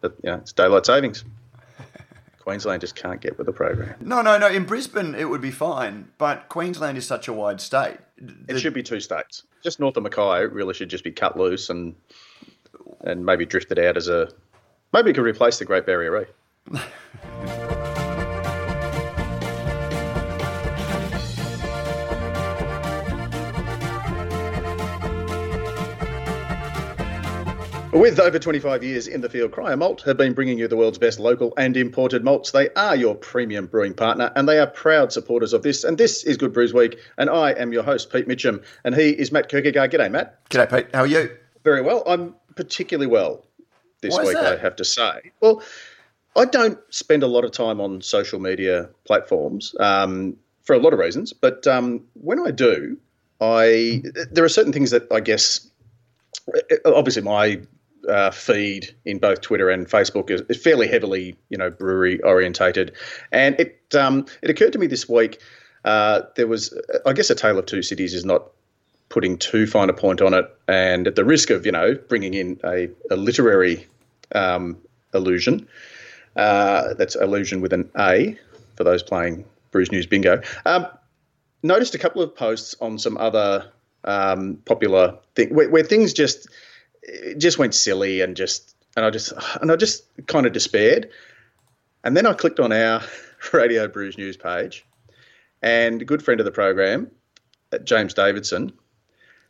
but you know, it's daylight savings. Queensland just can't get with the program. No, no, no. In Brisbane, it would be fine, but Queensland is such a wide state. The, it should be two states. Just north of Mackay it really should just be cut loose and and maybe drifted out as a maybe it could replace the Great Barrier Reef. With over 25 years in the field, Cryer Malt have been bringing you the world's best local and imported malts. They are your premium brewing partner and they are proud supporters of this. And this is Good Brews Week. And I am your host, Pete Mitchell. And he is Matt Kirkegaard. G'day, Matt. G'day, Pete. How are you? Very well. I'm particularly well this week, I have to say. Well, I don't spend a lot of time on social media platforms um, for a lot of reasons. But um, when I do, I there are certain things that I guess obviously my uh, feed in both Twitter and Facebook is, fairly heavily, you know, brewery orientated. And it um, it occurred to me this week uh, there was, I guess, a tale of two cities is not putting too fine a point on it, and at the risk of you know bringing in a, a literary um, illusion, uh, that's illusion with an A for those playing Brews News Bingo. Um, noticed a couple of posts on some other um, popular thing where, where things just it just went silly and just and I just and I just kind of despaired. And then I clicked on our Radio Brews News page, and a good friend of the program, uh, James Davidson,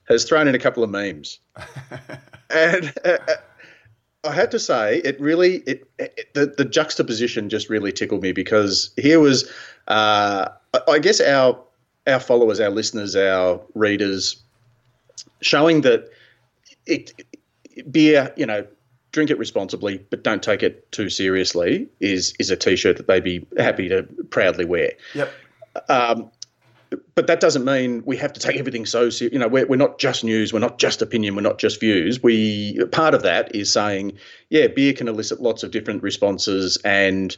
has thrown in a couple of memes, and uh, uh, I had to say it really it, it, the the juxtaposition just really tickled me because here was uh, I guess our our followers, our listeners, our readers, showing that it beer, you know, drink it responsibly, but don't take it too seriously. Is is a T-shirt that they'd be happy to proudly wear. Yep. Um, but that doesn't mean we have to take everything so serious. You know, we're, we're not just news, we're not just opinion, we're not just views. We part of that is saying, yeah, beer can elicit lots of different responses, and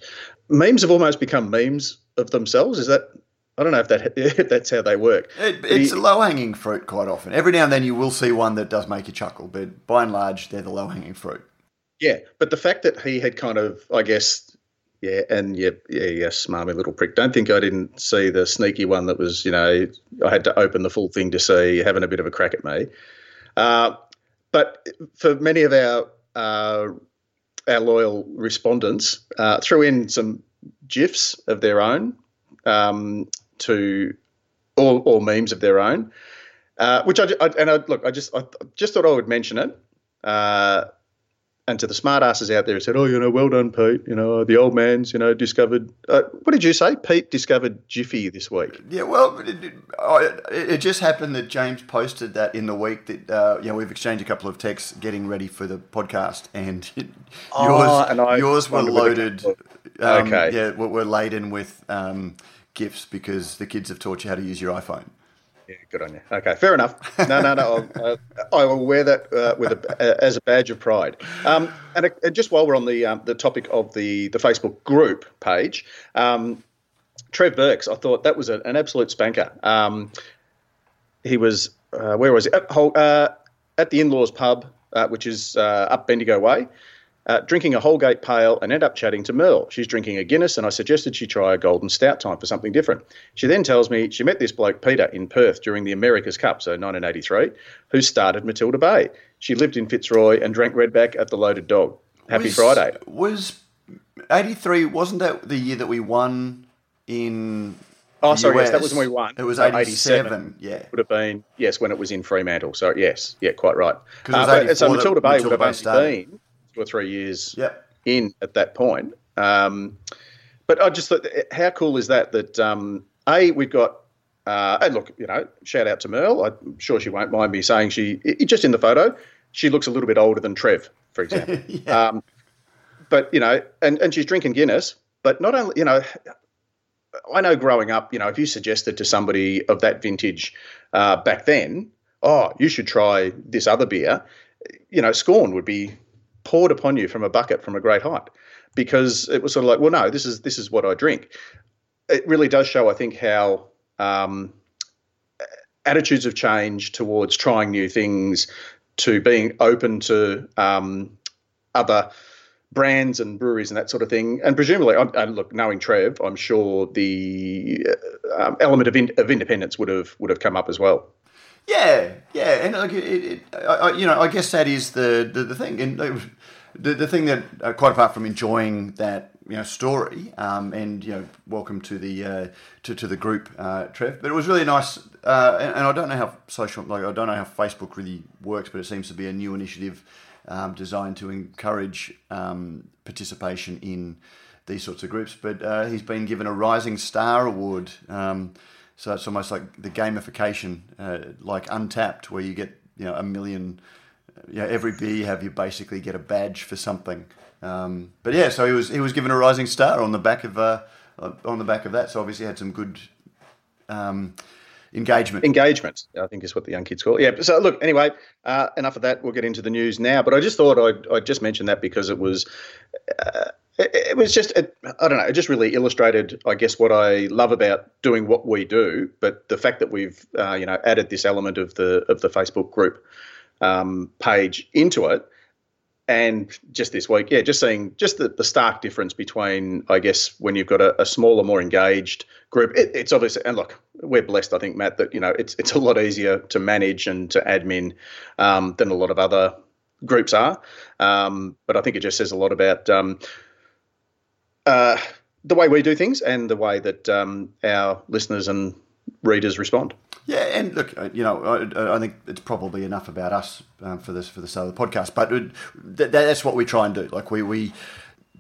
memes have almost become memes of themselves. Is that I don't know if that if that's how they work. It, it's a low hanging fruit quite often. Every now and then you will see one that does make you chuckle, but by and large they're the low hanging fruit. Yeah, but the fact that he had kind of, I guess, yeah, and yeah, yeah, yeah, smarmy little prick. Don't think I didn't see the sneaky one that was, you know, I had to open the full thing to see having a bit of a crack at me. Uh, but for many of our uh, our loyal respondents, uh, threw in some gifs of their own. Um, to all, all memes of their own, uh, which I, I, and I, look, I just I just thought I would mention it. Uh, and to the smartasses out there who said, "Oh, you know, well done, Pete. You know, the old man's, you know, discovered." Uh, what did you say? Pete discovered Jiffy this week. Yeah, well, it, it, it, just happened that James posted that in the week that uh, you know we've exchanged a couple of texts getting ready for the podcast, and yours oh, and yours were loaded. Um, okay, yeah, were laden with. Um, gifts because the kids have taught you how to use your iPhone. Yeah, good on you. Okay, fair enough. No, no, no. uh, I will wear that uh, with a, as a badge of pride. Um, and, uh, and, just while we're on the um, the topic of the the Facebook group page, um, Trev Burks, I thought that was a, an absolute spanker. Um, he was uh, where was it at, at the in-laws pub, which is up Bendigo Way uh, drinking a Holgate Pale and end up chatting to Merle. She's drinking a Guinness, and I suggested she try a Golden Stout time for something different. She then tells me she met this bloke, Peter, in Perth during the America's Cup, so 1983, who started Matilda Bay. She lived in Fitzroy and drank Redback at the Loaded Dog. Happy was, Friday. Was 83, wasn't that the year that we won in Oh, sorry, US. yes, that was when we won. It was 87, 87, yeah. Would have been, yes, when it was in Fremantle. So, yes, yeah, quite right. Uh, so Matilda Bay would have only been two or three years yep. in at that point. Um, but I just thought, how cool is that? That um, a we've got. Uh, and look, you know, shout out to Merle. I'm sure she won't mind me saying she just in the photo, she looks a little bit older than Trev, for example. yeah. um, but you know, and and she's drinking Guinness. But not only, you know, I know growing up, you know, if you suggested to somebody of that vintage uh, back then, oh, you should try this other beer, you know, scorn would be poured upon you from a bucket from a great height because it was sort of like, well, no, this is this is what I drink. It really does show, I think, how um, attitudes have changed towards trying new things, to being open to um, other brands and breweries and that sort of thing. And presumably, and look, knowing Trev, I'm sure the uh, um, element of, in, of independence would have would have come up as well. Yeah, yeah, and like it, it, I, you know, I guess that is the the, the thing, and the the thing that uh, quite apart from enjoying that you know story, um, and you know, welcome to the uh, to to the group, uh, Trev. But it was really nice, uh, and, and, I don't know how social, like I don't know how Facebook really works, but it seems to be a new initiative um, designed to encourage um, participation in these sorts of groups. But uh, he's been given a Rising Star Award. Um, so it's almost like the gamification, uh, like Untappd, where you get you know a million. You know, every beer you have, you basically get a badge for something. Um, but yeah, so he was he was given a Rising Star on the back of uh, on the back of that. So obviously had some good um, engagement. Engagement, I think is what the young kids call it. Yeah. So look, anyway, uh, enough of that. We'll get into the news now. But I just thought I'd, I'd just mention that because it was. Uh, it, was just, I don't know, it just really illustrated, I guess, what I love about doing what we do. But the fact that we've, uh, you know, added this element of the of the Facebook group um, page into it, and just this week, yeah, just seeing just the, the stark difference between, I guess, when you've got a, a smaller, more engaged group. It, it's obviously, and look, we're blessed, I think, Matt, that you know it's it's a lot easier to manage and to admin um, than a lot of other groups are. Um, but I think it just says a lot about um, uh, the way we do things and the way that um, our listeners and readers respond. Yeah, and look, uh, you know, I, I think it's probably enough about us um, for this for the start of the podcast. But that, that's what we try and do. Like we we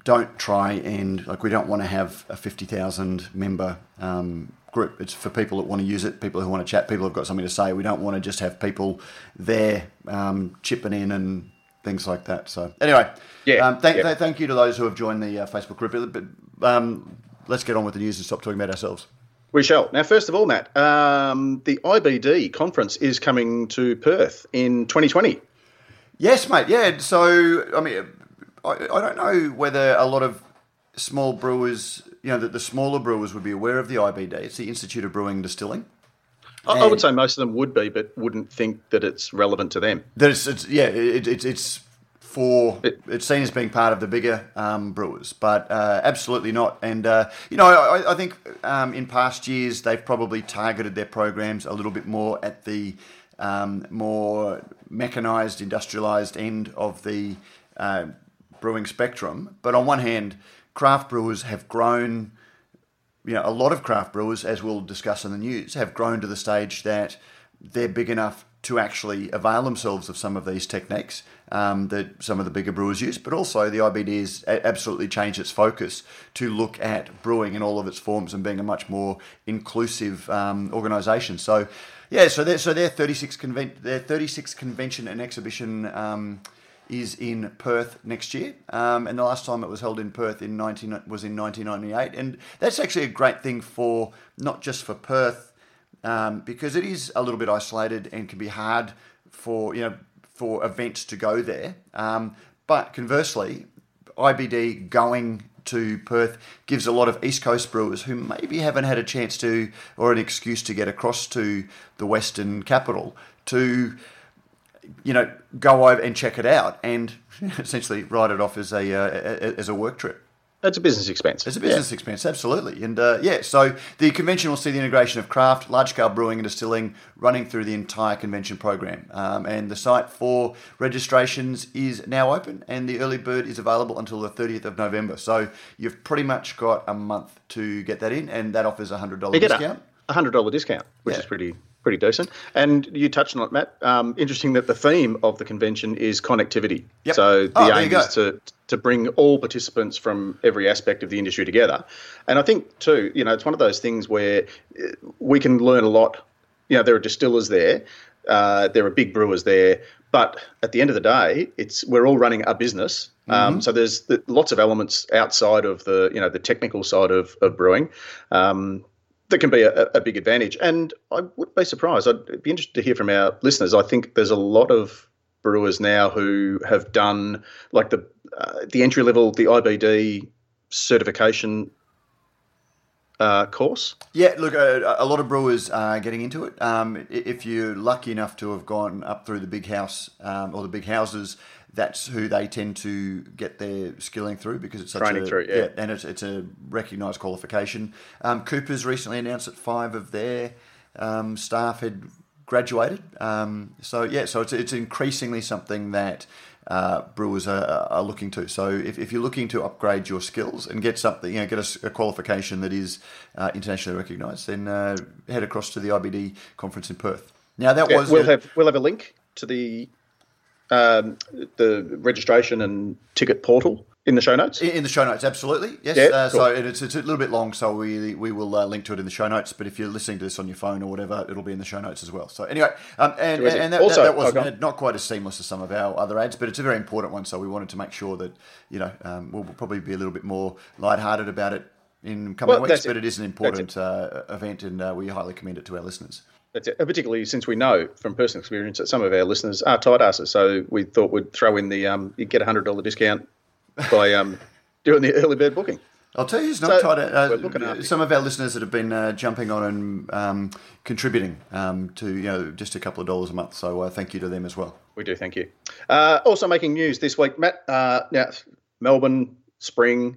don't try and like we don't want to have a fifty thousand member um, group. It's for people that want to use it, people who want to chat, people who've got something to say. We don't want to just have people there um, chipping in and things like that. So anyway, yeah, um, thank, yeah. Th- thank you to those who have joined the uh, Facebook group. But um, let's get on with the news and stop talking about ourselves. We shall. Now, first of all, Matt, um, the IBD conference is coming to Perth in 2020. Yes, mate. Yeah. So, I mean, I, I don't know whether a lot of small brewers, you know, that the smaller brewers would be aware of the IBD. It's the Institute of Brewing and Distilling. I, I would say most of them would be, but wouldn't think that it's relevant to them. That it's, it's yeah, it, it, it's for it, it's seen as being part of the bigger um, brewers, but uh, absolutely not. And uh, you know, I, I think um, in past years they've probably targeted their programs a little bit more at the um, more mechanized, industrialized end of the uh, brewing spectrum. But on one hand, craft brewers have grown. You know, a lot of craft brewers, as we'll discuss in the news, have grown to the stage that they're big enough to actually avail themselves of some of these techniques um, that some of the bigger brewers use, but also the IBD has absolutely changed its focus to look at brewing in all of its forms and being a much more inclusive um, organisation. So, yeah, so their so their 36 conven- their 36 convention and exhibition. Um, is in Perth next year, um, and the last time it was held in Perth in 19 was in 1998, and that's actually a great thing for not just for Perth um, because it is a little bit isolated and can be hard for you know for events to go there. Um, but conversely, IBD going to Perth gives a lot of East Coast brewers who maybe haven't had a chance to or an excuse to get across to the Western capital to you know go over and check it out and essentially write it off as a uh, as a work trip. It's a business expense. It's a business yeah. expense, absolutely. And uh, yeah, so the convention will see the integration of craft, large scale brewing, and distilling running through the entire convention program. Um, and the site for registrations is now open, and the early bird is available until the 30th of November. So you've pretty much got a month to get that in, and that offers a $100 discount. A $100 discount, which yeah. is pretty pretty decent. And you touched on it, Matt. Um, interesting that the theme of the convention is connectivity. Yep. So the oh, aim is to to bring all participants from every aspect of the industry together. And I think too, you know, it's one of those things where uh, we can learn a lot. You know, there are distillers there, uh, there are big brewers there, but at the end of the day, it's we're all running a business. Um, mm-hmm. so there's the, lots of elements outside of the you know the technical side of, of brewing. Um, that can be a, a, big advantage. And I would be surprised. I'd be interested to hear from our listeners. I think there's a lot of brewers now who have done like the uh, the entry level, the IBD certification uh, course. Yeah, look, uh, a lot of brewers are getting into it. Um, if you're lucky enough to have gone up through the big house um, or the big houses, that's who they tend to get their skilling through because it's such training a, through, yeah. yeah. and it's, it's a recognised qualification. Um, Cooper's recently announced that five of their um, staff had graduated. Um, so yeah, so it's it's increasingly something that uh, brewers are, are, looking to. So if, if, you're looking to upgrade your skills and get something, you know, get a, a qualification that is uh, internationally recognised, then uh, head across to the IBD conference in Perth. Now that yeah, was we'll a, have we'll have a link to the um, the registration and ticket portal in the show notes? In the show notes, absolutely. Yes. Yeah, uh, cool. So it's, it's a little bit long, so we we will uh, link to it in the show notes. But if you're listening to this on your phone or whatever, it'll be in the show notes as well. So anyway, um, and, and that, also, that, that was oh, not quite as seamless as some of our other ads, but it's a very important one. So we wanted to make sure that you know um, we'll probably be a little bit more lighthearted about it in coming well, weeks. But it. it is an important uh, event, and uh, we highly commend it to our listeners. That's it. Particularly since we know from personal experience that some of our listeners are tight asses, so we thought we'd throw in the um, you get a hundred dollar discount by um, doing the early bird booking. I'll tell you, it's not so, tight. Uh, some of our listeners that have been uh, jumping on and um, contributing um, to you know just a couple of dollars a month. So uh, thank you to them as well. We do, thank you. Uh, also making news this week, Matt. Uh, now, Melbourne spring,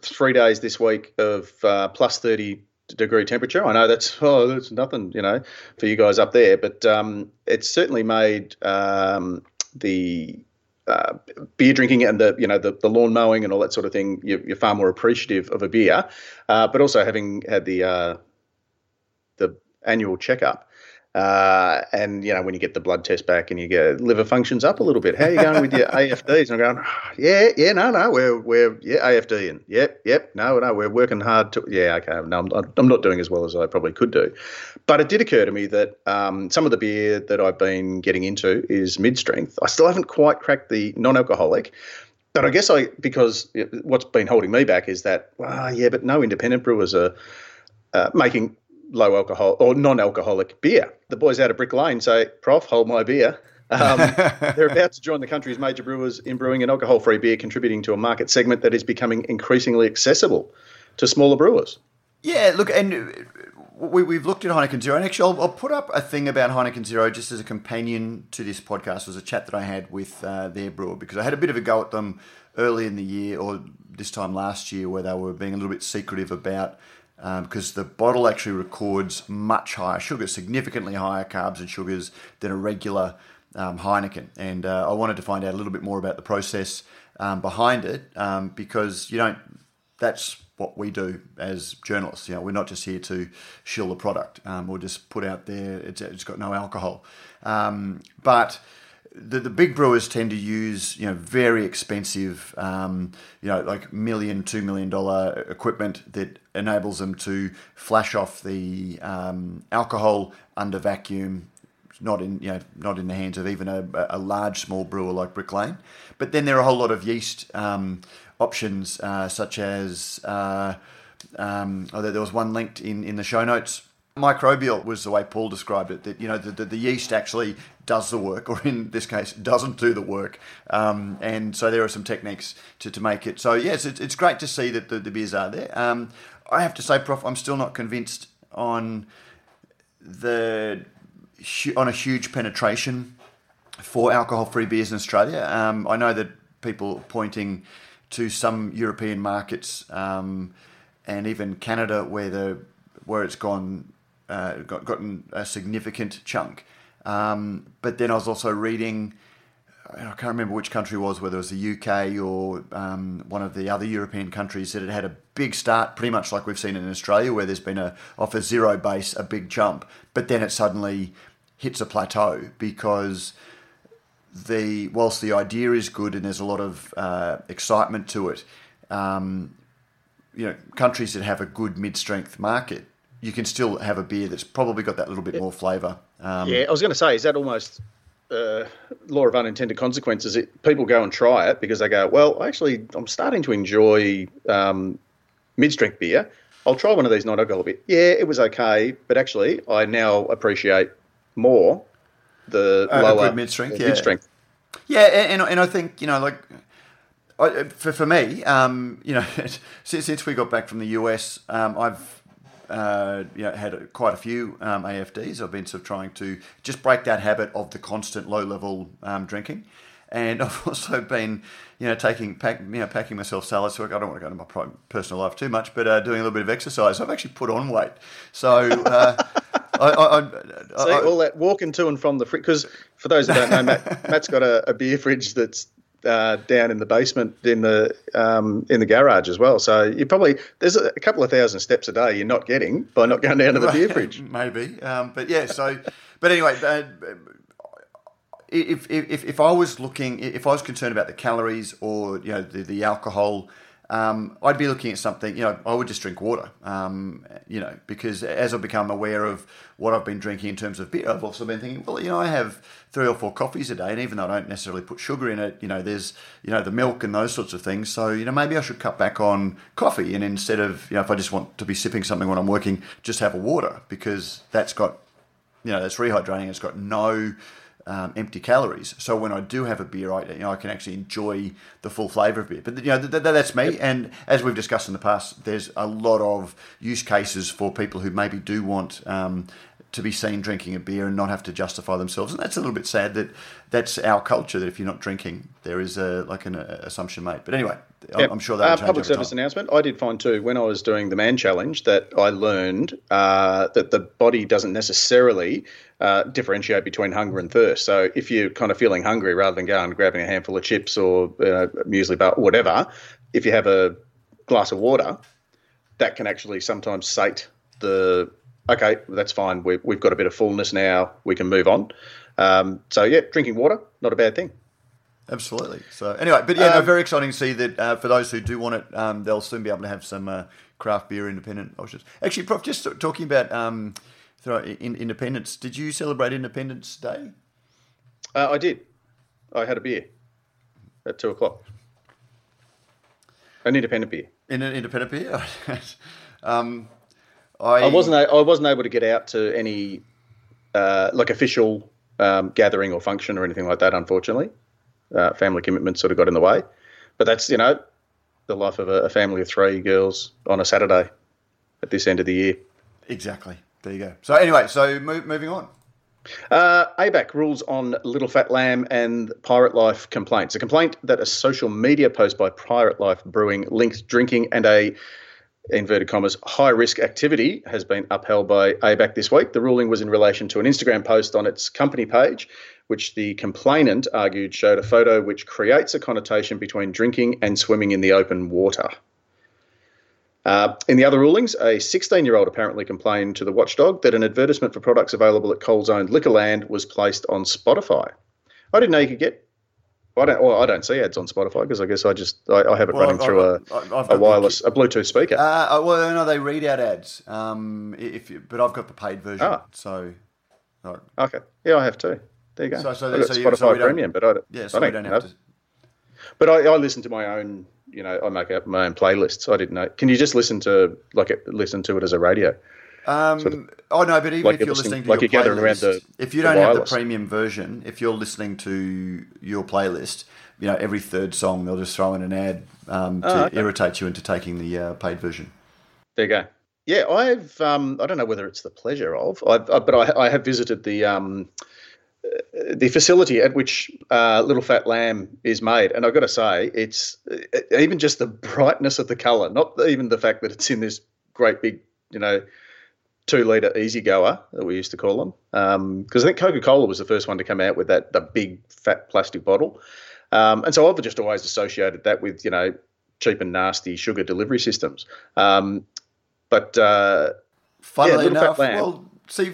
three days this week of uh, plus thirty degree temperature. I know that's oh that's nothing you know for you guys up there, but um, it's certainly made um, the uh, beer drinking and the you know the, the lawn mowing and all that sort of thing, you're, you're far more appreciative of a beer. Uh, but also having had the uh, the annual checkup, uh, and you know, when you get the blood test back and you get liver functions up a little bit, how are you going with your AFDs? And I'm going, yeah, yeah, no, no, we're we're yeah AFD and yep, yep, no, no, we're working hard to yeah, okay, no, I'm, I'm not doing as well as I probably could do, but it did occur to me that um, some of the beer that I've been getting into is mid strength. I still haven't quite cracked the non-alcoholic. But I guess I because what's been holding me back is that well, yeah, but no independent brewers are uh, making low alcohol or non-alcoholic beer. The boys out of Brick Lane say, "Prof, hold my beer." Um, they're about to join the country's major brewers in brewing an alcohol-free beer, contributing to a market segment that is becoming increasingly accessible to smaller brewers. Yeah, look, and we, have looked at Heineken Zero, and actually, I'll, I'll, put up a thing about Heineken Zero just as a companion to this podcast. It was a chat that I had with uh, their brewer because I had a bit of a go at them early in the year or this time last year where they were being a little bit secretive about because um, the bottle actually records much higher sugar, significantly higher carbs and sugars than a regular um, Heineken. And uh, I wanted to find out a little bit more about the process um, behind it um, because you don't. That's what we do as journalists. You know, we're not just here to shill the product. Um, we'll just put out there. It's, it's got no alcohol, um, but the, the big brewers tend to use you know very expensive um, you know like million two million dollar equipment that enables them to flash off the um, alcohol under vacuum not in you know not in the hands of even a, a large small brewer like Brick Lane. But then there are a whole lot of yeast um, options uh, such as uh, um, oh, there was one linked in in the show notes Microbial was the way Paul described it. That you know the, the, the, yeast actually does the work, or in this case, doesn't do the work. Um, and so there are some techniques to, to make it. So yes, it's, it's great to see that the, the beers are there. Um, I have to say, Prof, I'm still not convinced on the on a huge penetration for alcohol-free beers in Australia. Um, I know that people pointing to some European markets um, and even Canada where the where it's gone uh, got, gotten a significant chunk. Um, but then I was also reading, I can't remember which country it was, whether it was the UK or um, one of the other European countries, that it had a big start, pretty much like we've seen in Australia, where there's been a off a zero base a big jump, but then it suddenly hits a plateau because the whilst the idea is good and there's a lot of uh, excitement to it, um, you know, countries that have a good mid-strength market you can still have a beer that's probably got that little bit more flavour. Um, yeah, I was going to say, is that almost uh, law of unintended consequences? It, people go and try it because they go, well, actually, I'm starting to enjoy um, mid-strength beer. I'll try one of these non-alcoholic beer. Yeah, it was okay, but actually, I now appreciate more the uh, lower mid-strength. Yeah. Mid-strength. Yeah, and, and I think you know, like for for me, um, you know, since, since we got back from the US, um, I've uh, you know, had quite a few um, AFDs. I've been sort of trying to just break that habit of the constant low level um, drinking. and I've also been, you know, taking pack, you know, packing myself salads. So I don't want to go into my personal life too much, but uh, doing a little bit of exercise. I've actually put on weight. So. Uh, I, I, I, See all that walking to and from the fridge. Because for those who don't know, Matt, Matt's got a, a beer fridge that's uh, down in the basement in the um, in the garage as well. So you probably there's a couple of thousand steps a day you're not getting by not going down to the beer fridge. Maybe, um, but yeah. So, but anyway. Uh, if, if, if I was looking, if I was concerned about the calories or you know the, the alcohol, um, I'd be looking at something. You know, I would just drink water. Um, you know, because as I've become aware of what I've been drinking in terms of beer, I've also been thinking, well, you know, I have three or four coffees a day, and even though I don't necessarily put sugar in it, you know, there's you know the milk and those sorts of things. So you know, maybe I should cut back on coffee, and instead of you know, if I just want to be sipping something when I'm working, just have a water because that's got you know that's rehydrating. It's got no um, empty calories. So when I do have a beer, I you know I can actually enjoy the full flavour of beer. But you know th- th- that's me. Yep. And as we've discussed in the past, there's a lot of use cases for people who maybe do want um, to be seen drinking a beer and not have to justify themselves. And that's a little bit sad that that's our culture. That if you're not drinking, there is a like an a, assumption made. But anyway. I'm sure that uh, public service time. announcement. I did find too when I was doing the man challenge that I learned uh, that the body doesn't necessarily uh, differentiate between hunger and thirst. So if you're kind of feeling hungry, rather than going and grabbing a handful of chips or uh, muesli bar, whatever, if you have a glass of water, that can actually sometimes sate the okay, that's fine. We've, we've got a bit of fullness now. We can move on. Um, so, yeah, drinking water, not a bad thing. Absolutely. So, anyway, but yeah, um, no, very exciting to see that uh, for those who do want it, um, they'll soon be able to have some uh, craft beer independent options. Actually, Prof, just talking about um, Independence, did you celebrate Independence Day? Uh, I did. I had a beer at two o'clock. An independent beer. In an independent beer? um, I, I wasn't I wasn't able to get out to any uh, like official um, gathering or function or anything like that. Unfortunately, uh, family commitments sort of got in the way. But that's you know the life of a, a family of three girls on a Saturday at this end of the year. Exactly. There you go. So anyway, so move, moving on. Uh, ABAC rules on Little Fat Lamb and Pirate Life complaints. A complaint that a social media post by Pirate Life Brewing linked drinking and a inverted commas, high risk activity has been upheld by ABAC this week. The ruling was in relation to an Instagram post on its company page, which the complainant argued showed a photo which creates a connotation between drinking and swimming in the open water. Uh, in the other rulings, a 16 year old apparently complained to the watchdog that an advertisement for products available at Coles owned Liquorland was placed on Spotify. I didn't know you could get I don't. Well, I don't see ads on Spotify because I guess I just I, I have it well, running I've, through I've, I've a, a wireless, a Bluetooth speaker. Uh, well, no, they read out ads. Um, if you, but I've got the paid version, ah. so. Right. Okay. Yeah, I have too. There you go. So, so, so Spotify so Premium, but I don't. Yeah, so I don't, we don't have, have to. But I, I listen to my own. You know, I make up my own playlists. I didn't know. Can you just listen to like listen to it as a radio? Um, sort of, oh no, but even like if you're listening, listening to like your you're around the, if you don't have the premium version, if you're listening to your playlist, you know every third song they'll just throw in an ad um, to oh, okay. irritate you into taking the uh, paid version. There you go. Yeah, I've um, I don't know whether it's the pleasure of, I've, I, but I, I, have visited the um, uh, the facility at which uh, Little Fat Lamb is made, and I've got to say, it's uh, even just the brightness of the color, not even the fact that it's in this great big, you know, two liter easy goer that we used to call them. Because um, I think Coca Cola was the first one to come out with that the big fat plastic bottle, um, and so I've just always associated that with you know cheap and nasty sugar delivery systems. Um, but uh, funnily yeah, enough, well. See,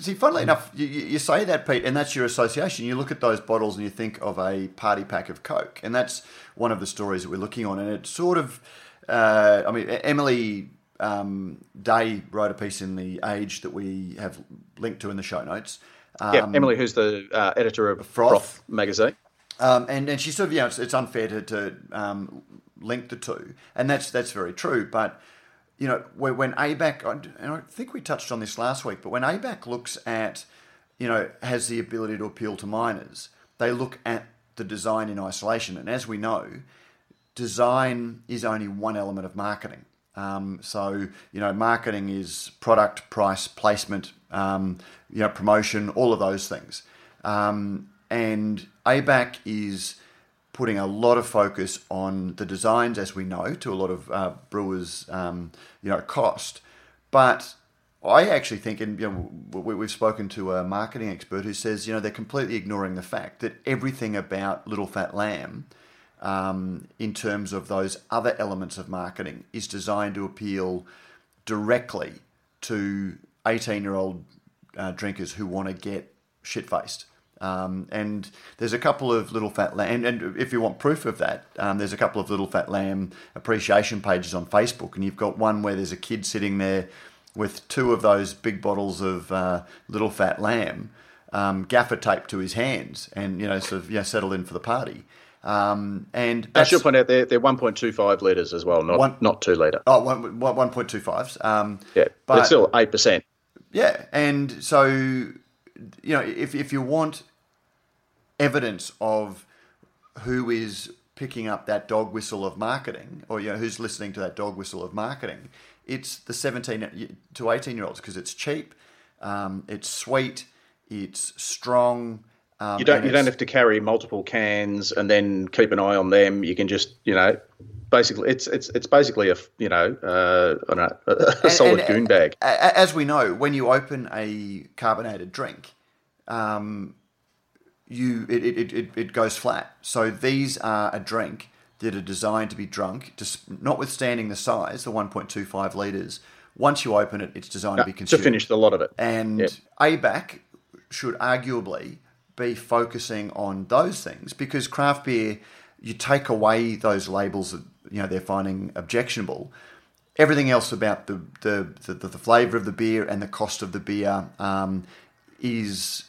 see, funnily enough, you, you say that, Pete, and that's your association. You look at those bottles and you think of a party pack of Coke, and that's one of the stories that we're looking on. And it's sort of, uh, I mean, Emily um, Day wrote a piece in the Age that we have linked to in the show notes. Um, yeah, Emily, who's the uh, editor of Froth, Froth magazine, um, and and she sort of you know it's, it's unfair to, to um, link the two, and that's that's very true. But you know when, when ABAC, and I think we touched on this last week, but when ABAC looks at you know has the ability to appeal to minors, they look at the design in isolation, and as we know, design is only one element of marketing. Um, so you know, marketing is product, price, placement, um, you know, promotion, all of those things. Um, and ABAC is putting a lot of focus on the designs, as we know, to a lot of uh, brewers, um, you know, cost. But I actually think, and you know, we've spoken to a marketing expert who says, you know, they're completely ignoring the fact that everything about Little Fat Lamb, um, in terms of those other elements of marketing, is designed to appeal directly to 18 year old uh, drinkers who want to get shit faced. Um, and there's a couple of little fat lamb, and, and if you want proof of that, um, there's a couple of little fat lamb appreciation pages on Facebook, and you've got one where there's a kid sitting there with two of those big bottles of uh, little fat lamb um, gaffer taped to his hands, and you know, sort of you know, settled in for the party. Um, and I should point out they're, they're 1.25 litres as well, not one, not two litre. Oh, 1, 1.25s. Um, yeah, but it's still 8%. Yeah, and so, you know, if, if you want evidence of who is picking up that dog whistle of marketing, or you know who's listening to that dog whistle of marketing, it's the 17 to 18 year olds because it's cheap, um, it's sweet, it's strong. Um, you don't you don't have to carry multiple cans and then keep an eye on them. You can just you know basically it's it's it's basically a you know uh, I don't know, a, a solid and, goon bag. As we know, when you open a carbonated drink, um, you it, it, it, it goes flat. So these are a drink that are designed to be drunk, notwithstanding the size, the 1.25 litres. Once you open it, it's designed to be consumed. To finish the lot of it. And yep. ABAC should arguably be focusing on those things because craft beer, you take away those labels that you know they're finding objectionable. Everything else about the the, the, the flavour of the beer and the cost of the beer um, is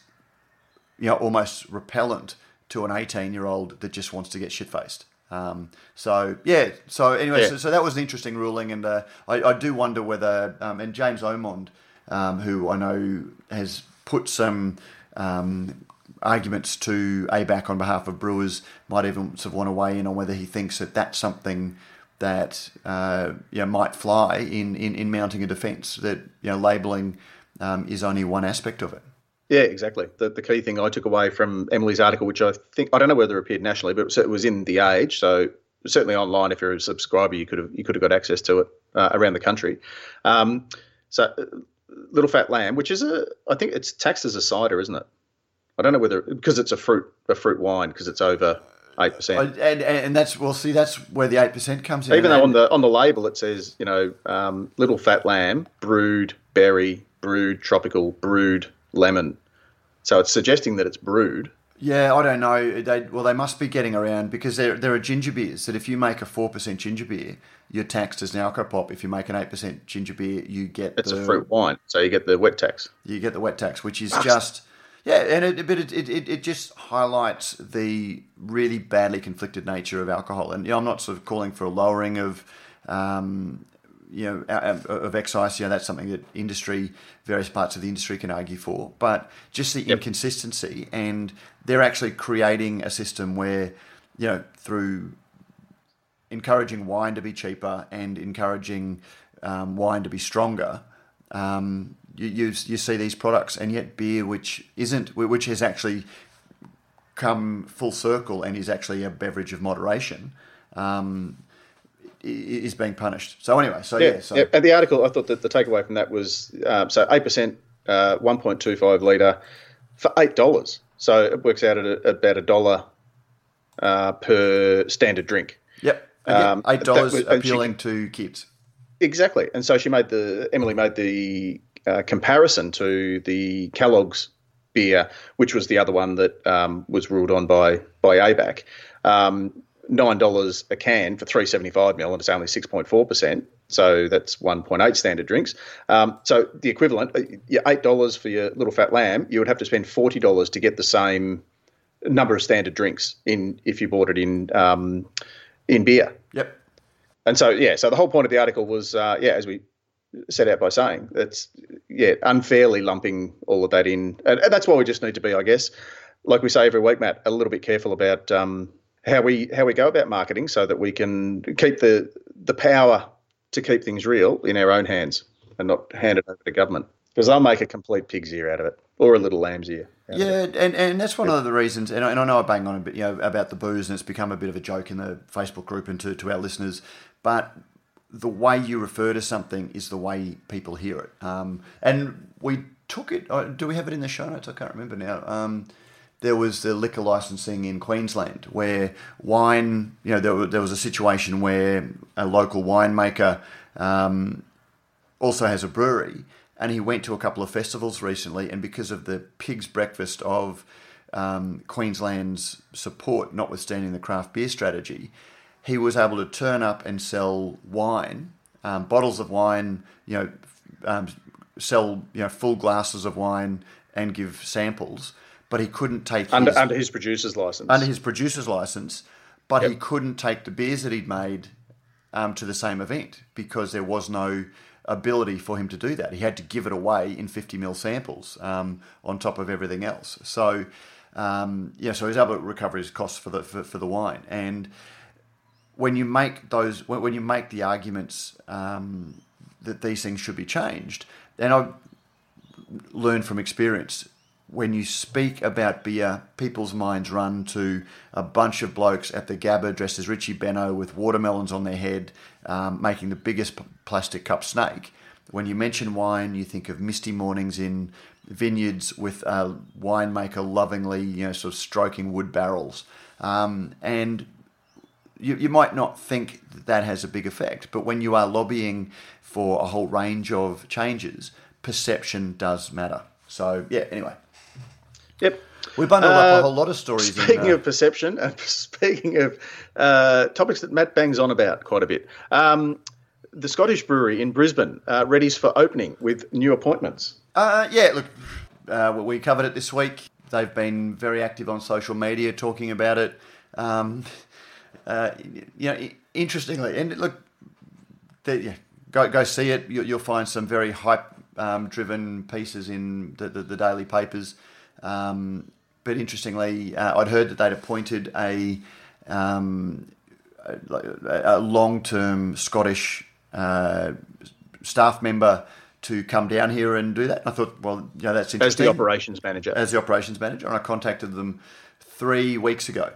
you know, almost repellent to an 18 year old that just wants to get shit faced. Um, so yeah, so anyway, yeah. So, so, that was an interesting ruling, and uh, I, I, do wonder whether um, and James Omond, um, who I know has put some um, arguments to ABAC on behalf of brewers, might even sort of want to weigh in on whether he thinks that that's something that uh, you know, might fly in, in, in mounting a defence that you know labelling um, is only one aspect of it. Yeah, exactly. The, the key thing I took away from Emily's article, which I think I don't know whether it appeared nationally, but it was in the Age, so certainly online. If you're a subscriber, you could have you could have got access to it uh, around the country. Um, so, uh, Little Fat Lamb, which is a, I think it's taxed as a cider, isn't it? I don't know whether because it's a fruit a fruit wine because it's over eight percent. And, and that's well, see, that's where the eight percent comes in. Even though on the on the label it says, you know, um, Little Fat Lamb, brewed berry, brewed tropical, brewed lemon. So it's suggesting that it's brewed. Yeah, I don't know. They, well, they must be getting around because there, there are ginger beers that if you make a 4% ginger beer, you're taxed as an alcopop. If you make an 8% ginger beer, you get It's the, a fruit wine, so you get the wet tax. You get the wet tax, which is just... Yeah, and it, but it, it, it just highlights the really badly conflicted nature of alcohol. And you know, I'm not sort of calling for a lowering of um, you know, of excise, you know, that's something that industry, various parts of the industry can argue for. But just the yep. inconsistency, and they're actually creating a system where, you know, through encouraging wine to be cheaper and encouraging um, wine to be stronger, um, you, you, you see these products, and yet beer, which isn't, which has actually come full circle and is actually a beverage of moderation. Um, is being punished. So anyway, so yeah, yeah so. Yeah. And the article, I thought that the takeaway from that was um, so eight percent, uh, one point two five liter for eight dollars. So it works out at a, about a dollar uh, per standard drink. Yep, um, eight dollars appealing she, to kids. Exactly, and so she made the Emily made the uh, comparison to the Kellogg's beer, which was the other one that um, was ruled on by by ABAC. Um, nine dollars a can for three seventy five mil, and it's only six point four percent. So that's one point eight standard drinks. Um, so the equivalent, uh, your eight dollars for your little fat lamb, you would have to spend forty dollars to get the same number of standard drinks in if you bought it in um, in beer. Yep. And so yeah, so the whole point of the article was uh, yeah, as we set out by saying, that's yeah, unfairly lumping all of that in, and, and that's why we just need to be, I guess, like we say every week, Matt, a little bit careful about. Um, how we how we go about marketing so that we can keep the the power to keep things real in our own hands and not hand it over to government because they'll make a complete pig's ear out of it. or a little lamb's ear. Yeah, and, and that's one of the reasons, and I, and I know I bang on a bit, you know, about the booze, and it's become a bit of a joke in the Facebook group and to, to our listeners. But the way you refer to something is the way people hear it. Um, and we took it. Uh, do we have it in the show notes? I can't remember now. Um, there was the liquor licensing in Queensland where wine, you know, there, there was a situation where a local winemaker um, also has a brewery and he went to a couple of festivals recently, and because of the pig's breakfast of um, Queensland's support, notwithstanding the craft beer strategy, he was able to turn up and sell wine, um, bottles of wine, you know, um, sell you know full glasses of wine and give samples, but he couldn't take under his, under his producer's license. Under his producer's license, but yep. he couldn't take the beers that he'd made um, to the same event because there was no ability for him to do that. He had to give it away in 50 mil samples um, on top of everything else. So, um, yeah, so he's able to recover his costs for the for, for, the wine. And when you make those, when you make the arguments um, that these things should be changed, and I learned from experience when you speak about beer, people's minds run to a bunch of blokes at the Gabba dressed as Richie Benaud with watermelons on their head, um, making the biggest plastic cup snake. When you mention wine, you think of misty mornings in vineyards with a winemaker lovingly, you know, sort of stroking wood barrels. Um, and you, you might not think that, that has a big effect, but when you are lobbying for a whole range of changes, perception does matter. So, yeah, anyway. Yep. We bundled uh, up a whole lot of stories. Speaking in, uh... of perception, and speaking of uh, topics that Matt bangs on about quite a bit, um, the Scottish Brewery in Brisbane uh, readies for opening with new appointments. Uh, yeah, look, uh, we covered it this week. They've been very active on social media talking about it. Um, you know, interestingly, and look, yeah, go go see it. You, will find some very hype um, driven pieces in the, the, the daily papers. Um, but interestingly, uh, I'd heard that they'd appointed a, um, a, a long term Scottish uh, staff member to come down here and do that. And I thought, well, you know, that's interesting. As the operations manager. As the operations manager. And I contacted them three weeks ago.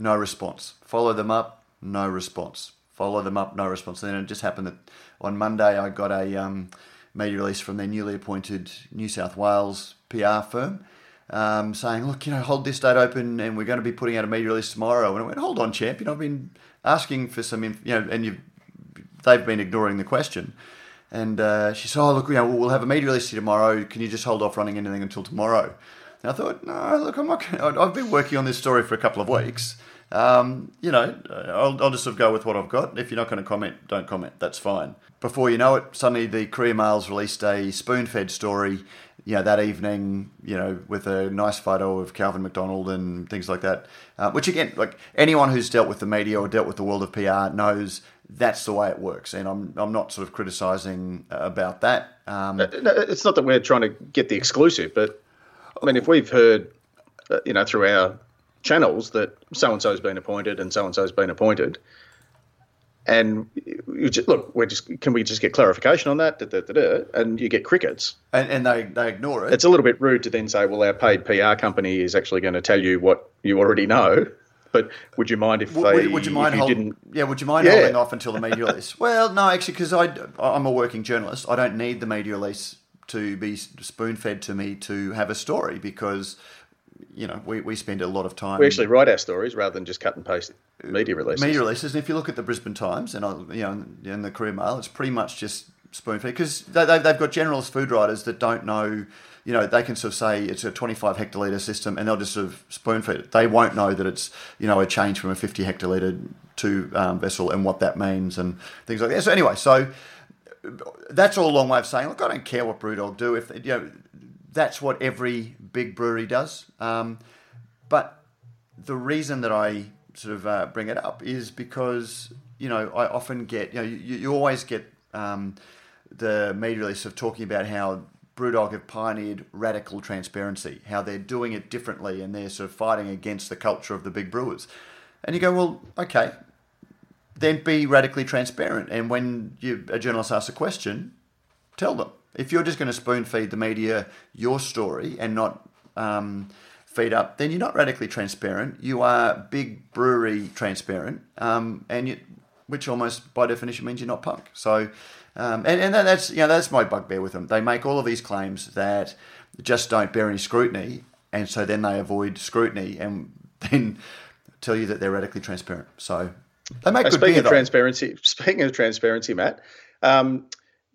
No response. Follow them up, no response. Follow them up, no response. And then it just happened that on Monday I got a um, media release from their newly appointed New South Wales PR firm um, saying, look, you know, hold this date open and we're going to be putting out a media release tomorrow. And I went, hold on, champ, you know, I've been asking for some, you know, and you've, they've been ignoring the question. And uh, she said, oh, look, you know, we'll have a media release tomorrow. Can you just hold off running anything until tomorrow? And I thought, no, look, I'm not. Gonna, I've been working on this story for a couple of weeks. Um, you know, I'll, I'll, just sort of go with what I've got. If you're not going to comment, don't comment. That's fine. Before you know it, suddenly the Courier Mail's released a spoon-fed story you know, that evening, you know, with a nice photo of Calvin McDonald and things like that. Uh, which again, like anyone who's dealt with the media or dealt with the world of PR knows that's the way it works. And I'm I'm not sort of criticising about that. Um, no, it's not that we're trying to get the exclusive, but I mean, if we've heard, uh, you know, through our channels that so and so has been appointed and so and so has been appointed, and you just, look, we just can we just get clarification on that? Da, da, da, and you get crickets, and, and they they ignore it. It's a little bit rude to then say, well, our paid PR company is actually going to tell you what you already know. But would you mind if they? Would, would you mind? You hold, didn't... Yeah, would you mind yeah. holding off until the media release? well, no, actually, because I I'm a working journalist. I don't need the media release to be spoon fed to me to have a story because you know, we, we spend a lot of time. We actually write our stories rather than just cut and paste media releases. Media releases, and if you look at the Brisbane Times and you know, in the Courier Mail, it's pretty much just spoon feed because they, they've got generalist food writers that don't know. You know, they can sort of say it's a 25 hectolitre system, and they'll just sort of spoon feed it. They won't know that it's you know a change from a 50 hectolitre to um, vessel and what that means and things like that. So anyway, so that's all a long way of saying, look, I don't care what Brewdog do if you know that's what every big brewery does. Um, but the reason that I sort of uh, bring it up is because you know I often get you know you, you always get um, the media release of talking about how Brewdog have pioneered radical transparency, how they're doing it differently, and they're sort of fighting against the culture of the big brewers. And you go, well, okay, then be radically transparent. And when you, a journalist asks a question, tell them. If you're just going to spoon feed the media your story and not um, feed up, then you're not radically transparent. You are big brewery transparent, um, and you, which almost by definition means you're not punk. So, um, and, and that's you know that's my bugbear with them. They make all of these claims that just don't bear any scrutiny, and so then they avoid scrutiny and then tell you that they're radically transparent. So they make uh, speaking of transparency. Speaking of transparency, Matt, um,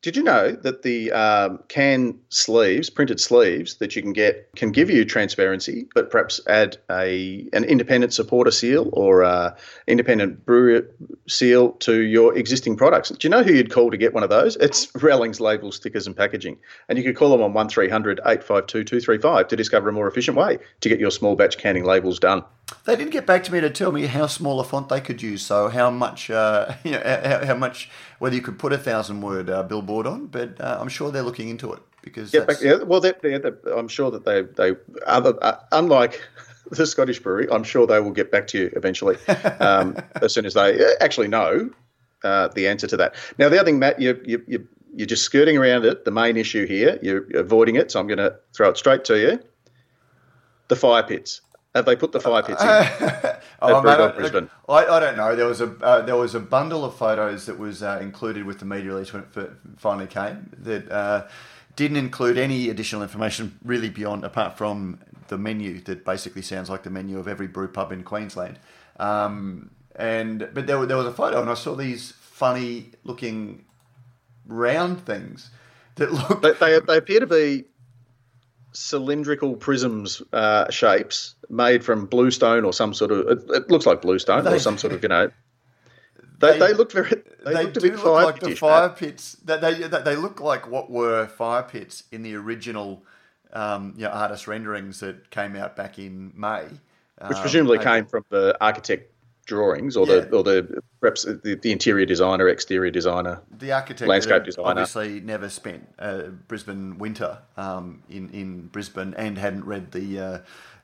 did you know that the um, can sleeves, printed sleeves that you can get, can give you transparency, but perhaps add a an independent supporter seal or a independent brewer seal to your existing products? Do you know who you'd call to get one of those? It's Rallings Labels, Stickers and Packaging. And you could call them on 1300 852 235 to discover a more efficient way to get your small batch canning labels done. They didn't get back to me to tell me how small a font they could use, so how much, uh, you know, how, how, much, whether you could put a thousand word uh, billboard on. But uh, I'm sure they're looking into it because yeah, back, yeah well, they're, they're, they're, I'm sure that they they other uh, unlike the Scottish brewery, I'm sure they will get back to you eventually um, as soon as they actually know uh, the answer to that. Now, the other thing, Matt, you you you you're just skirting around it. The main issue here, you're avoiding it, so I'm going to throw it straight to you. The fire pits. Have they put the fire pits in? oh, mate, I, Brisbane? I, I, don't know. There was a uh, there was a bundle of photos that was uh, included with the media release when it finally came that uh, didn't include any additional information really beyond apart from the menu that basically sounds like the menu of every brew pub in Queensland. Um, and but there, there was a photo and I saw these funny looking round things that look. They, they, they appear to be cylindrical prisms uh, shapes made from bluestone or some sort of. It, it looks like bluestone they, or some sort of you know. They, they, they look very. They, they do look like the fire pits. That they they look like what were fire pits in the original, um, you know, artist renderings that came out back in May. Which presumably um, came from the architect drawings or yeah. the or the perhaps the, the, interior designer, exterior designer, the architect, landscape designer, obviously never spent a Brisbane winter um, in in Brisbane and hadn't read the uh,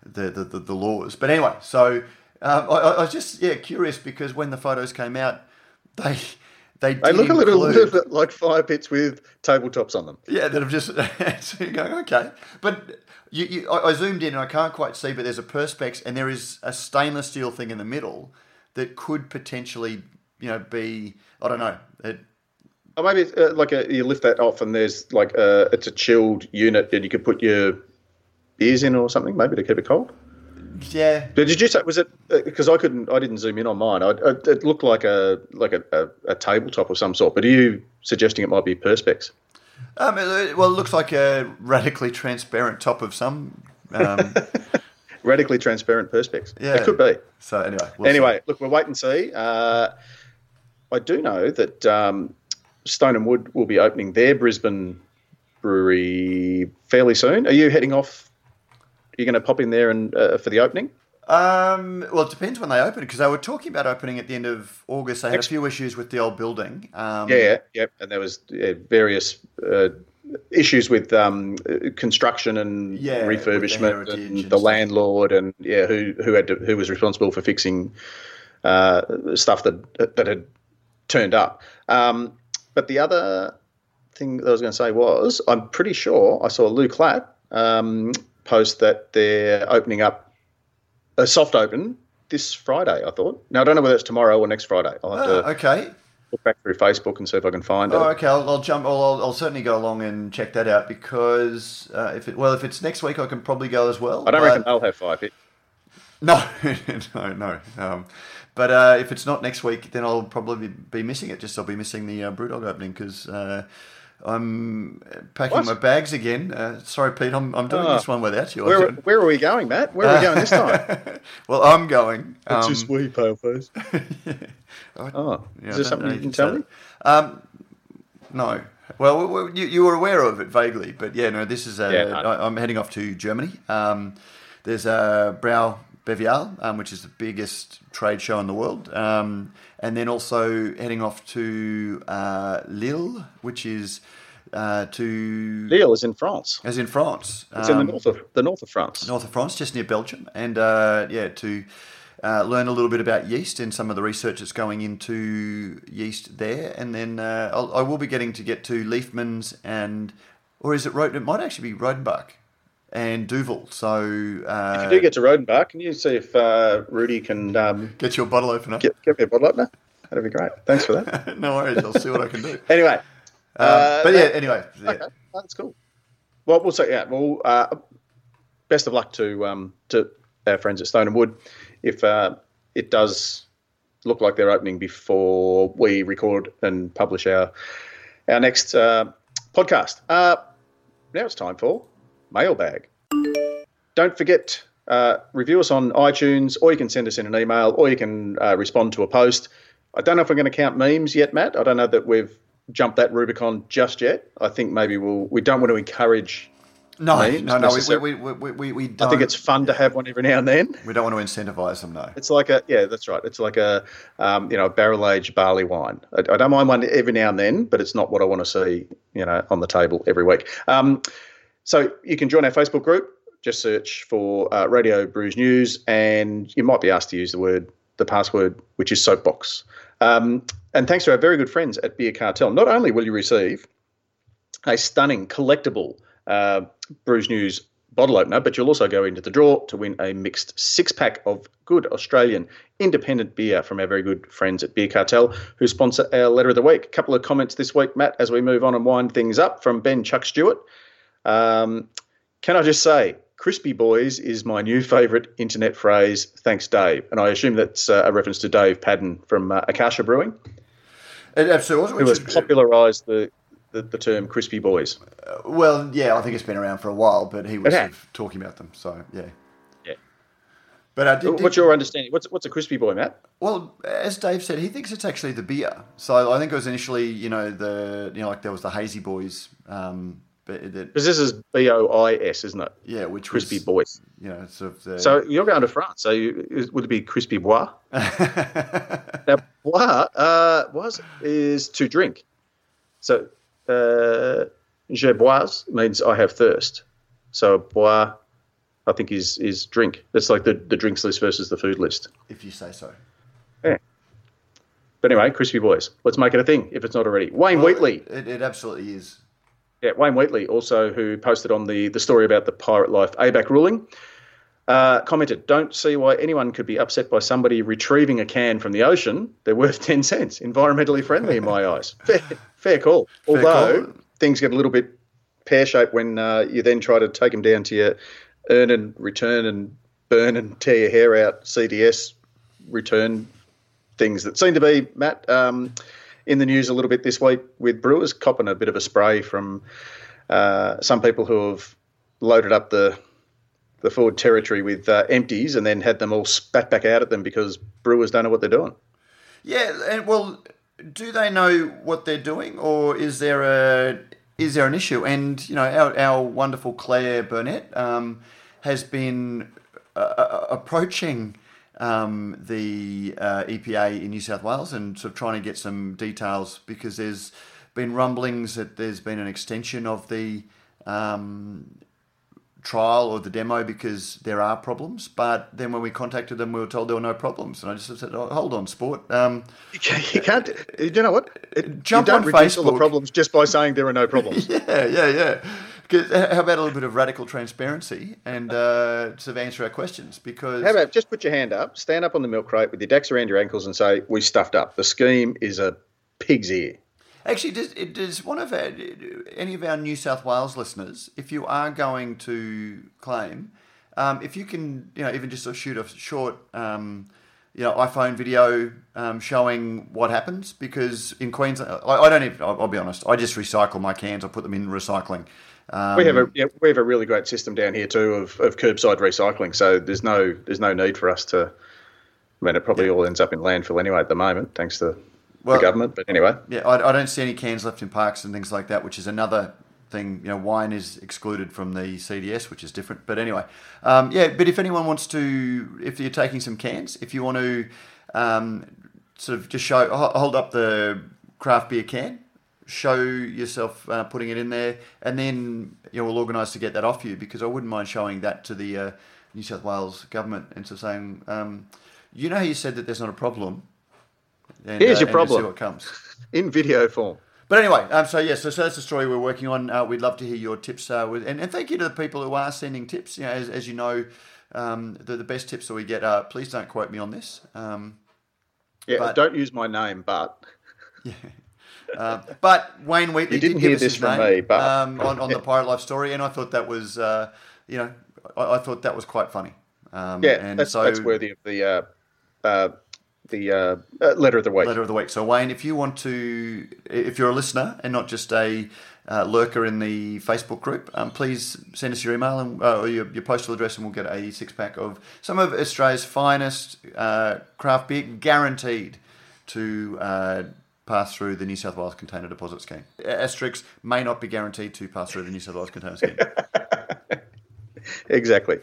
the, the, the, the, laws. But anyway, so um, I, I, was just yeah curious because when the photos came out, they. They, they look a little, little, bit like fire pits with tabletops on them. Yeah, that have just so you're going okay, but you, you, I, I, zoomed in and I can't quite see, but there's a perspex and there is a stainless steel thing in the middle that could potentially, you know, be I don't know. It, or maybe it's uh, like a, you lift that off and there's like a, it's a chilled unit and you could put your beers in or something, maybe to keep it cold. Yeah. But did you say was it because uh, I couldn't I didn't zoom in on mine. I, I, it looked like a like a, a, a, tabletop of some sort. But are you suggesting it might be perspex? Um, well, it looks like a radically transparent top of some um, radically transparent perspex. Yeah, it could be. So anyway, we'll anyway, see. look, we'll wait and see. Uh, I do know that um, Stone and Wood will be opening their Brisbane brewery fairly soon. Are you heading off? Are you going to pop in there and uh, for the opening? Um, well, it depends when they open because they were talking about opening at the end of August. They had Next, a few issues with the old building. Um, yeah, yeah, and there was yeah, various uh, issues with um, construction and yeah, refurbishment the and, and the landlord and yeah who who had to, who was responsible for fixing uh, stuff that that had turned up. Um, but the other thing that I was going to say was I'm pretty sure I saw Lou Clapp um, post that they're opening up a soft open this Friday. I thought. Now I don't know whether it's tomorrow or next Friday. I'll have oh, to okay look back through Facebook and see if I can find oh, it. okay. I'll, I'll jump. I'll, I'll, certainly go along and check that out because uh, if it well, if it's next week, I can probably go as well. I don't but... reckon they'll have five hit. No, no, no. Um, but uh, if it's not next week, then I'll probably be missing it. Just I'll be missing the uh, BrewDog opening because uh, I'm packing what? my bags again. Uh, sorry, Pete, I'm, I'm doing oh. this one without you. Where, where are we going, Matt? Where are we going this time? well, I'm going. That's um, just sweet, paleface. yeah. Oh, yeah, is there something you can tell me? Um, no. Well, you, you were aware of it vaguely, but yeah, no. This is a, yeah, I, I'm heading off to Germany. Um, there's a Brau Bevial, um, which is the biggest trade show in the world, um, and then also heading off to uh, Lille, which is uh, to Lille is in France. As in France, it's um, in the um, north of the north of France. North of France, just near Belgium, and uh, yeah, to uh, learn a little bit about yeast and some of the research that's going into yeast there, and then uh, I will be getting to get to Liefmans and or is it Roden? It might actually be Rodenbach and Duvel. So uh, if you do get to Rodenbach, can you see if uh, Rudy can um, get your bottle opener? Get, get me a bottle opener. That'd be great. Thanks for that. no worries. I'll see what I can do. anyway, um, uh, but yeah, anyway, yeah. Okay, that's cool. Well, we'll say yeah. Well, uh, best of luck to um, to our friends at Stone and Wood. If uh, it does look like they're opening before we record and publish our our next uh, podcast. Uh, now it's time for mailbag. Don't forget, uh, review us on iTunes, or you can send us in an email, or you can uh, respond to a post. I don't know if we're going to count memes yet, Matt. I don't know that we've jumped that Rubicon just yet. I think maybe we'll. We don't want to encourage. No, memes no, no. We, we, we, we, we I think it's fun to have one every now and then. We don't want to incentivize them, no. It's like a yeah, that's right. It's like a um, you know barrel aged barley wine. I, I, don't mind one every now and then, but it's not what I want to see you know on the table every week. Um, so you can join our Facebook group. Just search for uh, Radio Brews News, and you might be asked to use the word, the password, which is soapbox. Um, and thanks to our very good friends at Beer Cartel, not only will you receive a stunning collectible uh, Brews News bottle opener, but you'll also go into the draw to win a mixed six pack of good Australian independent beer from our very good friends at Beer Cartel, who sponsor our letter of the week. A couple of comments this week, Matt, as we move on and wind things up from Ben Chuck Stewart. Um, can I just say, crispy boys is my new favourite internet phrase. Thanks, Dave. And I assume that's uh, a reference to Dave Padden from uh, Akasha Brewing. It absolutely who has popularised the, the, the, term crispy boys. Uh, well, yeah, I think it's been around for a while, but he was sort of talking about them. So, yeah. Yeah. But uh, did, what's your understanding? What's what's a crispy boy, Matt? Well, as Dave said, he thinks it's actually the beer. So I think it was initially, you know, the you know, like there was the hazy boys um, because this is B O I S, isn't it? Yeah, which crispy was, boys. You know, sort of the... So you're going to France. So you, would it be crispy bois? now, bois uh, was is to drink. So uh, je bois means I have thirst. So bois, I think is is drink. It's like the the drinks list versus the food list. If you say so. Yeah. But anyway, crispy boys. Let's make it a thing if it's not already. Wayne well, Wheatley. It, it absolutely is. Yeah, Wayne Wheatley, also who posted on the, the story about the Pirate Life ABAC ruling, uh, commented, Don't see why anyone could be upset by somebody retrieving a can from the ocean. They're worth 10 cents. Environmentally friendly in my eyes. Fair, fair call. Fair Although call. things get a little bit pear shaped when uh, you then try to take them down to your earn and return and burn and tear your hair out CDS return things that seem to be, Matt. Um, in the news a little bit this week with brewers copping a bit of a spray from uh, some people who have loaded up the the Ford territory with uh, empties and then had them all spat back out at them because brewers don't know what they're doing. Yeah, and well, do they know what they're doing, or is there a is there an issue? And you know, our our wonderful Claire Burnett um, has been uh, uh approaching um, the uh, EPA in New South Wales and sort of trying to get some details because there's been rumblings that there's been an extension of the um, trial or the demo because there are problems. But then when we contacted them, we were told there were no problems, and I just said, oh, "Hold on, sport." Um, you, can't. You know what? It, jump you don't on reduce Facebook. all the problems just by saying there are no problems. yeah, yeah, yeah. How about a little bit of radical transparency and uh, sort of answer our questions? Because how about just put your hand up, stand up on the milk crate with your decks around your ankles, and say, "We stuffed up. The scheme is a pig's ear." Actually, does, does one of our any of our New South Wales listeners, if you are going to claim, um, if you can, you know, even just sort of shoot a short. Um, you know, iPhone video um, showing what happens because in Queensland, I, I don't even. I'll, I'll, be honest. I just recycle my cans. I put them in recycling. Um, we have a yeah, we have a really great system down here too of, of curbside recycling. So there's no there's no need for us to. I mean, it probably yeah. all ends up in landfill anyway at the moment, thanks to well, the government. But anyway, yeah, I, I, don't see any cans left in parks and things like that, which is another thing. You know, wine is excluded from the CDS, which is different. But anyway, um, yeah. But if anyone wants to, if you're taking some cans, if you want to um, sort of just show hold up the craft beer can show yourself uh, putting it in there, and then you know, we'll organise to get that off you because I wouldn't mind showing that to the uh, New South Wales government and so saying, um, you know, how you said that there's not a problem. And, Here's uh, your problem. See what comes in video form. But anyway, um, so yes, so, so, that's the story we're working on. Uh, we'd love to hear your tips, uh, with, and, and, thank you to the people who are sending tips. You know, as, as you know, um, the, the best tips that we get. Uh, please don't quote me on this. Um, yeah, but, don't use my name, but yeah. Uh, but Wayne Wheatley you didn't did hear this from name, me, but um, on, on the Pirate Life story, and I thought that was, uh, you know, I, I, thought that was quite funny. Um, yeah, and that's, so, that's worthy of the uh, uh the uh, uh, letter of the week. Letter of the week. So Wayne, if you want to, if you're a listener and not just a uh, lurker in the Facebook group, um, please send us your email and uh, or your, your, postal address, and we'll get a six pack of some of Australia's finest uh, craft beer, guaranteed to uh, pass through the New South Wales Container Deposit Scheme. Asterix may not be guaranteed to pass through the New South Wales Container Scheme. exactly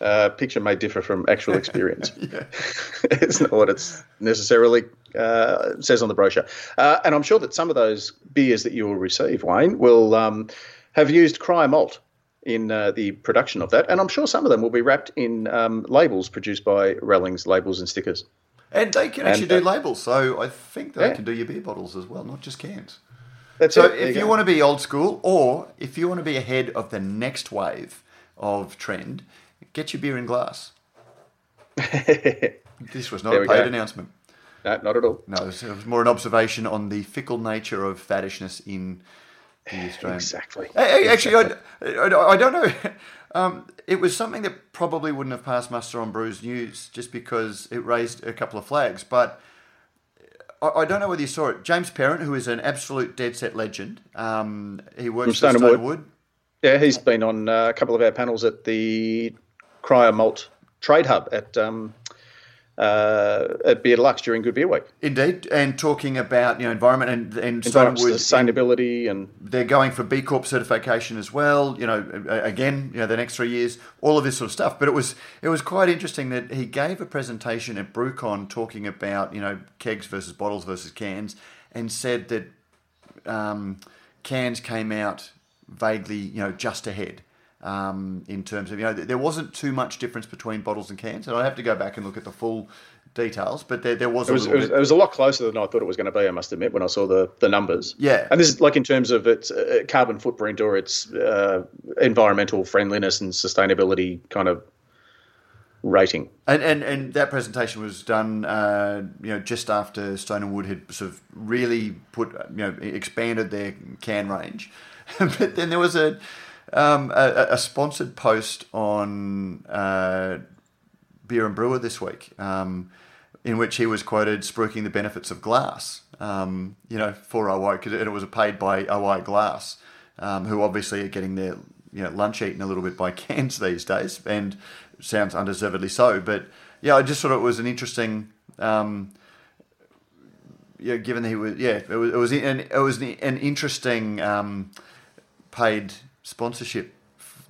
uh, picture may differ from actual experience. it's not what it's necessarily uh, says on the brochure. Uh, and I'm sure that some of those beers that you will receive, Wayne, will um, have used cryer malt in uh, the production of that. And I'm sure some of them will be wrapped in um, labels produced by Rallings Labels and Stickers. And they can actually and, do uh, labels. So I think they yeah. can do your beer bottles as well, not just cans. That's so it. if you, you want to be old school or if you want to be ahead of the next wave of trend, Get your beer in glass. this was not a paid announcement. No, not at all. No, it was, it was, more an observation on the fickle nature of faddishness in the Australian. Exactly. Actually, exactly. I, I, I, don't know. Um, it was something that probably wouldn't have passed muster on Brews News just because it raised a couple of flags. But I, I don't know whether you saw it. James Parent, who is an absolute dead set legend, um, he works From Stone, Stone Wood. Wood. Yeah, he's been on uh, a couple of our panels at the cryer malt trade hub at um, uh, at Beer Deluxe during Good Beer Week. Indeed, and talking about you know environment and and sustainability, and they're going for B Corp certification as well. You know, again, you know, the next three years, all of this sort of stuff. But it was it was quite interesting that he gave a presentation at BrewCon talking about you know kegs versus bottles versus cans, and said that um, cans came out vaguely you know just ahead um, in terms of you know there wasn't too much difference between bottles and cans, and I have to go back and look at the full details, but there, there was, it was, it was, it was, a lot closer than I thought it was going to be. I must admit when I saw the the numbers. Yeah, and this is like in terms of its uh, carbon footprint or its uh, environmental friendliness and sustainability kind of rating. And and, and that presentation was done, uh, you know, just after Stone and Wood had sort of really put, you know, expanded their can range. but then there was a um, a, a, sponsored post on uh, Beer and Brewer this week, um, in which he was quoted spruiking the benefits of glass. Um, you know, for OI, because it, was a paid by OI Glass, um, who obviously are getting their you know lunch eaten a little bit by cans these days, and sounds undeservedly so. But yeah, I just thought it was an interesting. Um, yeah, given that he was, yeah, it was, it was an, it was an interesting um, paid sponsorship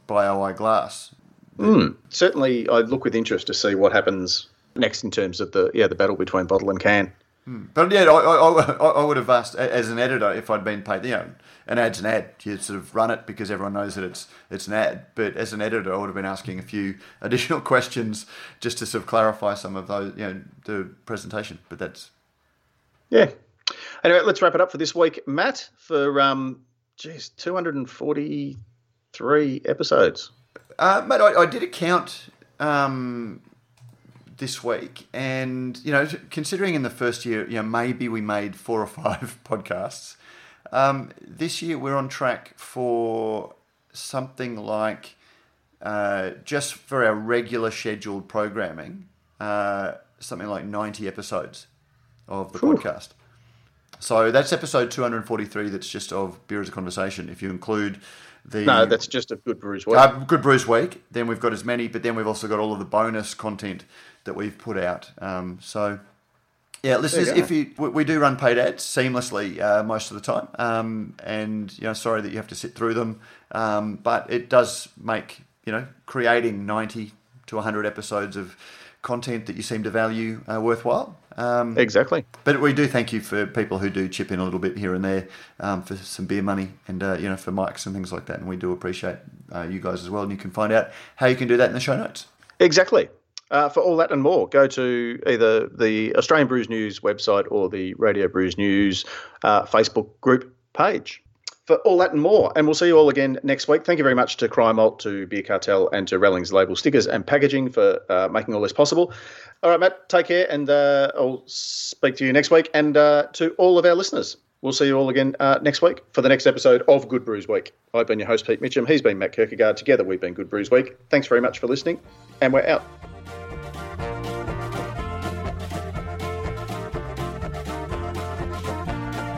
by OI Glass. Mm, certainly, I look with interest to see what happens next in terms of the yeah the battle between bottle and can. Mm. But yeah, I, I, I, would have asked as an editor if I'd been paid. You know, an ad's an ad. You sort of run it because everyone knows that it's it's an ad. But as an editor, I would have been asking a few additional questions just to sort of clarify some of those. You know, the presentation. But that's yeah. Anyway, let's wrap it up for this week, Matt. For um, geez, 243 episodes. Uh, mate, I, I did a count um, this week, and you know, considering in the first year, you know, maybe we made four or five podcasts. Um, this year, we're on track for something like uh, just for our regular scheduled programming, uh, something like ninety episodes of the Whew. podcast. So that's episode 243. That's just of beer as a conversation. If you include the no, that's just a good brews week. Uh, good brews week. Then we've got as many, but then we've also got all of the bonus content that we've put out. Um, so yeah, listeners, you if you we do run paid ads seamlessly uh, most of the time, um, and you know, sorry that you have to sit through them, um, but it does make you know creating 90 to 100 episodes of content that you seem to value uh, worthwhile. Um, exactly. But we do thank you for people who do chip in a little bit here and there um, for some beer money and uh, you know for mics and things like that. And we do appreciate uh, you guys as well. And you can find out how you can do that in the show notes. Exactly. Uh, for all that and more, go to either the Australian Brews News website or the Radio Brews News uh, Facebook group page for all that and more. And we'll see you all again next week. Thank you very much to Cryer Malt, to Beer Cartel, and to Rallings Label Stickers and Packaging for uh, making all this possible. All right, Matt, take care, and uh, I'll speak to you next week. And uh, to all of our listeners, we'll see you all again uh, next week for the next episode of Good Brews Week. I've been your host, Pete Mitchell. He's been Matt Kirkegaard. Together, we've been Good Brews Week. Thanks very much for listening, and we're out.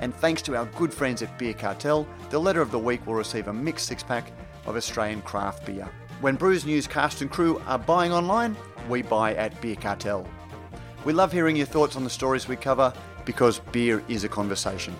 and thanks to our good friends at Beer Cartel, the letter of the week will receive a mixed six pack of Australian craft beer. When Brews News cast and crew are buying online, we buy at Beer Cartel. We love hearing your thoughts on the stories we cover because beer is a conversation.